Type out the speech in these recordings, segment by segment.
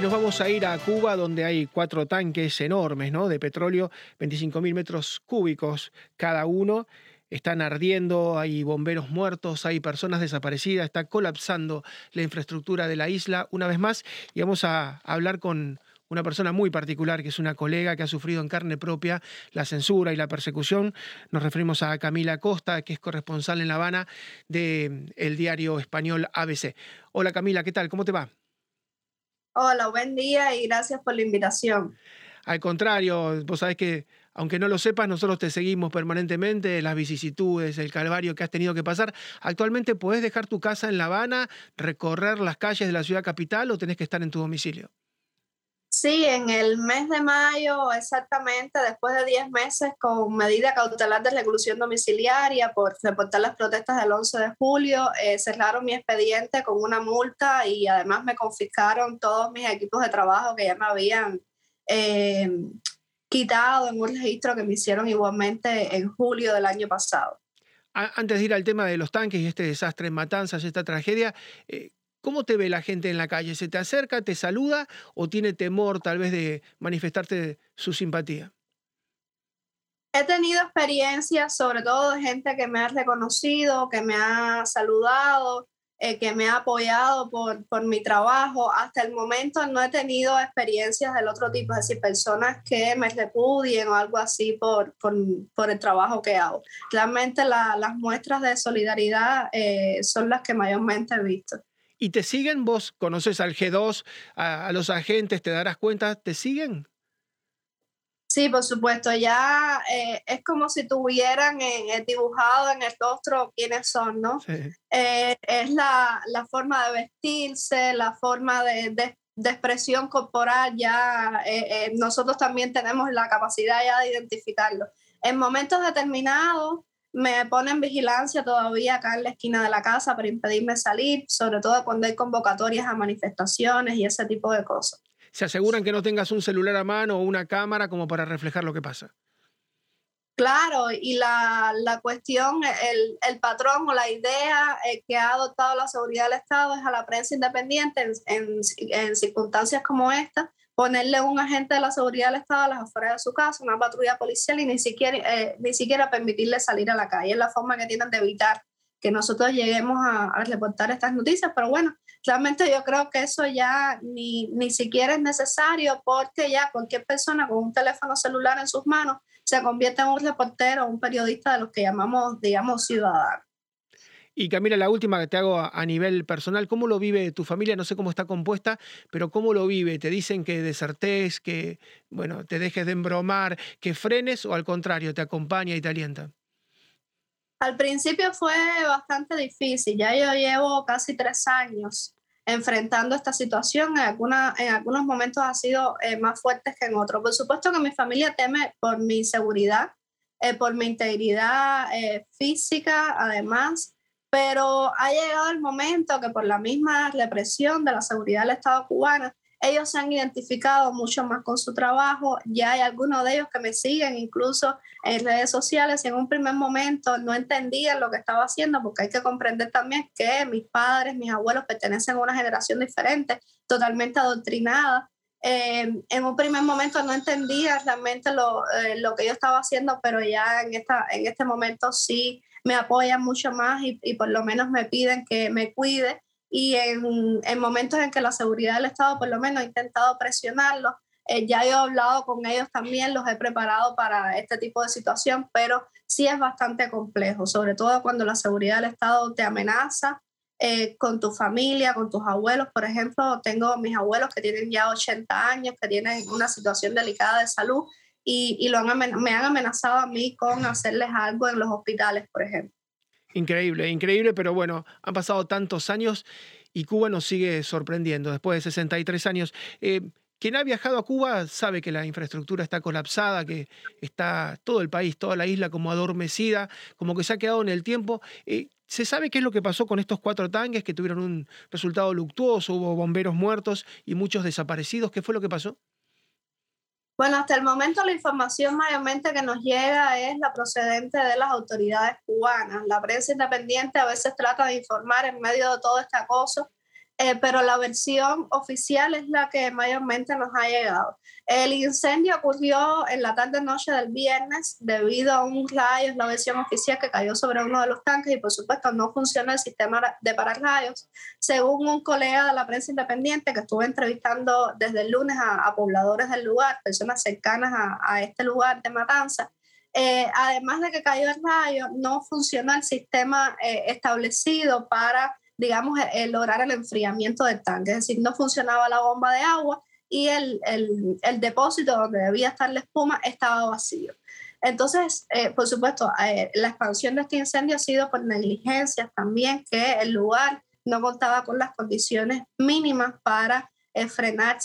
Y nos vamos a ir a Cuba, donde hay cuatro tanques enormes ¿no? de petróleo, 25.000 metros cúbicos cada uno. Están ardiendo, hay bomberos muertos, hay personas desaparecidas, está colapsando la infraestructura de la isla una vez más. Y vamos a hablar con una persona muy particular, que es una colega que ha sufrido en carne propia la censura y la persecución. Nos referimos a Camila Costa, que es corresponsal en La Habana del diario español ABC. Hola Camila, ¿qué tal? ¿Cómo te va? Hola, buen día y gracias por la invitación. Al contrario, vos sabés que, aunque no lo sepas, nosotros te seguimos permanentemente, las vicisitudes, el calvario que has tenido que pasar. ¿Actualmente podés dejar tu casa en La Habana, recorrer las calles de la ciudad capital o tenés que estar en tu domicilio? Sí, en el mes de mayo, exactamente, después de 10 meses con medida cautelar de reclusión domiciliaria por reportar las protestas del 11 de julio, eh, cerraron mi expediente con una multa y además me confiscaron todos mis equipos de trabajo que ya me habían eh, quitado en un registro que me hicieron igualmente en julio del año pasado. Antes de ir al tema de los tanques y este desastre Matanzas, esta tragedia, eh, ¿Cómo te ve la gente en la calle? ¿Se te acerca, te saluda o tiene temor tal vez de manifestarte su simpatía? He tenido experiencias, sobre todo de gente que me ha reconocido, que me ha saludado, eh, que me ha apoyado por, por, mi trabajo. Hasta el momento no he tenido experiencias del otro tipo, es decir, personas que me repudien o algo así por, por, el trabajo que hago. Realmente las muestras de solidaridad eh, son las que mayormente he visto. ¿Y te siguen? ¿Vos conoces al G2, a, los agentes, te darás cuenta? ¿Te siguen? Sí, por supuesto, ya eh, es como si tuvieran dibujado en el rostro quiénes son, ¿no? Eh, es la, la, forma de vestirse, la forma de, de, expresión corporal, ya eh, nosotros también tenemos la capacidad ya de identificarlo. En momentos determinados, me ponen vigilancia todavía acá en la esquina de la casa para impedirme salir, sobre todo cuando hay convocatorias a manifestaciones y ese tipo de cosas. ¿Se aseguran que no tengas un celular a mano o una cámara como para reflejar lo que pasa? Claro, y la, la cuestión, el, el, patrón o la idea eh, que ha adoptado la seguridad del Estado es a la prensa independiente en, en, en circunstancias como esta, ponerle un agente de la seguridad del Estado a las afueras de su casa, una patrulla policial y ni siquiera, eh, ni siquiera permitirle salir a la calle. Es la forma que tienen de evitar que nosotros lleguemos a, reportar estas noticias, pero bueno, realmente yo creo que eso ya ni, ni siquiera es necesario porque ya cualquier persona con un teléfono celular en sus manos se convierte en un reportero un periodista de los que llamamos, digamos, ciudadanos. Y Camila, la última que te hago a, nivel personal, ¿cómo lo vive tu familia? No sé cómo está compuesta, pero ¿cómo lo vive? ¿Te dicen que desertes, que bueno, te dejes de embromar, que frenes o al contrario, te acompaña y te alienta? Al principio fue bastante difícil, ya yo llevo casi tres años enfrentando esta situación, en, alguna, en algunos momentos ha sido eh, más fuerte que en otros. Por supuesto que mi familia teme por mi seguridad, eh, por mi integridad eh, física, además, pero ha llegado el momento que por la misma represión de la seguridad del Estado cubano, ellos se han identificado mucho más con su trabajo, ya hay algunos de ellos que me siguen incluso en redes sociales y en un primer momento no entendían lo que estaba haciendo porque hay que comprender también que mis padres, mis abuelos pertenecen a una generación diferente, totalmente adoctrinada. Eh, en un primer momento no entendía realmente lo, eh, lo, que yo estaba haciendo, pero ya en, esta, en este momento sí me apoyan mucho más y, y por lo menos me piden que me cuide. Y en, en, momentos en que la seguridad del Estado por lo menos ha intentado presionarlos, eh, ya he hablado con ellos también, los he preparado para este tipo de situación, pero sí es bastante complejo, sobre todo cuando la seguridad del Estado te amenaza eh, con tu familia, con tus abuelos. Por ejemplo, tengo mis abuelos que tienen ya 80 años, que tienen una situación delicada de salud y, lo han me han amenazado a mí con hacerles algo en los hospitales, por ejemplo. Increíble, increíble, pero bueno, han pasado tantos años y Cuba nos sigue sorprendiendo después de 63 años. Eh, quien ha viajado a Cuba sabe que la infraestructura está colapsada, que está todo el país, toda la isla como adormecida, como que se ha quedado en el tiempo. Eh, ¿Se sabe qué es lo que pasó con estos cuatro tanques que tuvieron un resultado luctuoso? Hubo bomberos muertos y muchos desaparecidos. ¿Qué fue lo que pasó? Bueno, hasta el momento la información mayormente que nos llega es la procedente de las autoridades cubanas. La prensa independiente a veces trata de informar en medio de todo este acoso eh, pero la versión oficial es la que mayormente nos ha llegado. El incendio ocurrió en la tarde-noche del viernes debido a un rayo, es la versión oficial que cayó sobre uno de los tanques y por supuesto no funciona el sistema de pararrayos. Según un colega de la prensa independiente que estuvo entrevistando desde el lunes a, pobladores del lugar, personas cercanas a, este lugar de matanza, eh, además de que cayó el rayo, no funcionó el sistema eh, establecido para digamos, el, lograr el enfriamiento del tanque, es decir, no funcionaba la bomba de agua y el, el, el depósito donde debía estar la espuma estaba vacío. Entonces, eh, por supuesto, eh, la expansión de este incendio ha sido por negligencias también, que el lugar no contaba con las condiciones mínimas para eh, frenar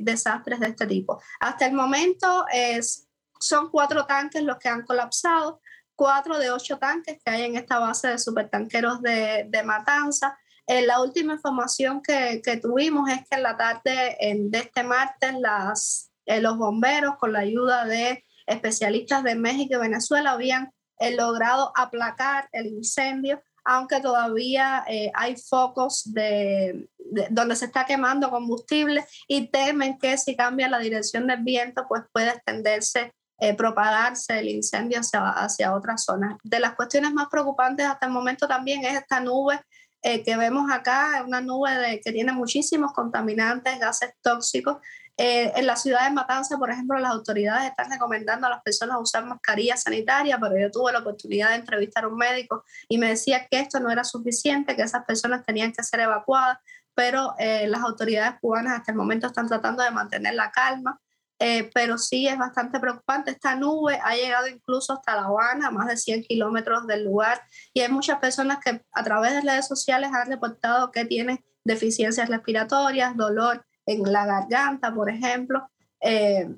desastres de este tipo. Hasta el momento es, son cuatro tanques los que han colapsado, cuatro de ocho tanques que hay en esta base de supertanqueros de, de Matanza. Eh, la última información que, que, tuvimos es que en la tarde de este martes las, eh, los bomberos con la ayuda de especialistas de México y Venezuela habían eh, logrado aplacar el incendio, aunque todavía hay focos de, donde se está quemando combustible y temen que si cambia la dirección del viento pues puede extenderse eh, propagarse el incendio hacia, hacia otras zonas. De las cuestiones más preocupantes hasta el momento también es esta nube eh, que vemos acá, una nube de, que tiene muchísimos contaminantes, gases tóxicos. Eh, en la ciudad de Matanza, por ejemplo, las autoridades están recomendando a las personas usar mascarilla sanitaria, pero yo tuve la oportunidad de entrevistar a un médico y me decía que esto no era suficiente, que esas personas tenían que ser evacuadas, pero las autoridades cubanas hasta el momento están tratando de mantener la calma. Eh, pero sí es bastante preocupante. Esta nube ha llegado incluso hasta La Habana, más de 100 kilómetros del lugar, y hay muchas personas que a través de redes sociales han reportado que tienen deficiencias respiratorias, dolor en la garganta, por ejemplo. Eh,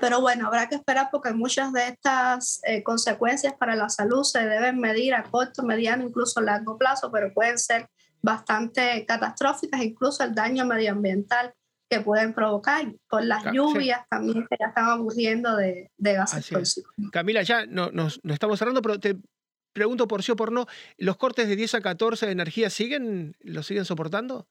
pero bueno, habrá que esperar porque muchas de estas eh, consecuencias para la salud se deben medir a corto, mediano, incluso largo plazo, pero pueden ser bastante catastróficas, incluso el daño medioambiental que pueden provocar con las lluvias también que ya están ocurriendo de, de gases tóxicos. Camila, ya no, nos, estamos cerrando, pero te pregunto por sí o por no, ¿los cortes de 10 a 14 de energía siguen, los siguen soportando?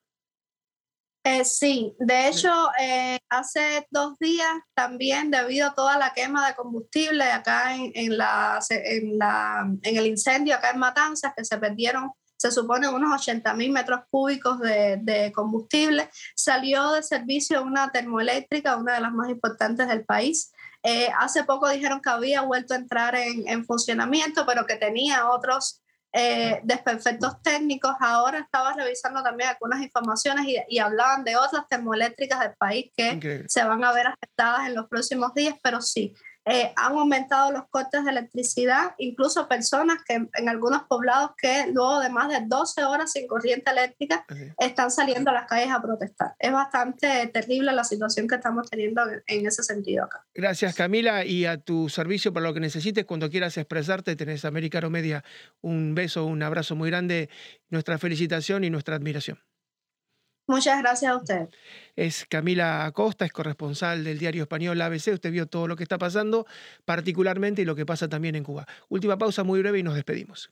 Eh, sí, de hecho, eh, hace dos días también, debido a toda la quema de combustible acá en, en, la, en, la, en el incendio acá en Matanzas, que se perdieron se supone unos 80 mil metros cúbicos de, combustible. Salió de servicio una termoeléctrica, una de las más importantes del país. Eh, hace poco dijeron que había vuelto a entrar en, funcionamiento, pero que tenía otros eh, desperfectos técnicos. Ahora estaba revisando también algunas informaciones y, hablaban de otras termoeléctricas del país que se van a ver afectadas en los próximos días, pero sí, eh, han aumentado los cortes de electricidad, incluso personas que en algunos poblados que luego de más de 12 horas sin corriente eléctrica están saliendo a las calles a protestar. Es bastante terrible la situación que estamos teniendo en ese sentido acá. Gracias Camila y a tu servicio para lo que necesites cuando quieras expresarte, tenés Americano Media un beso, un abrazo muy grande, nuestra felicitación y nuestra admiración. Muchas gracias a usted. Es Camila Acosta, es corresponsal del diario español ABC. Usted vio todo lo que está pasando, particularmente y lo que pasa también en Cuba. Última pausa muy breve y nos despedimos.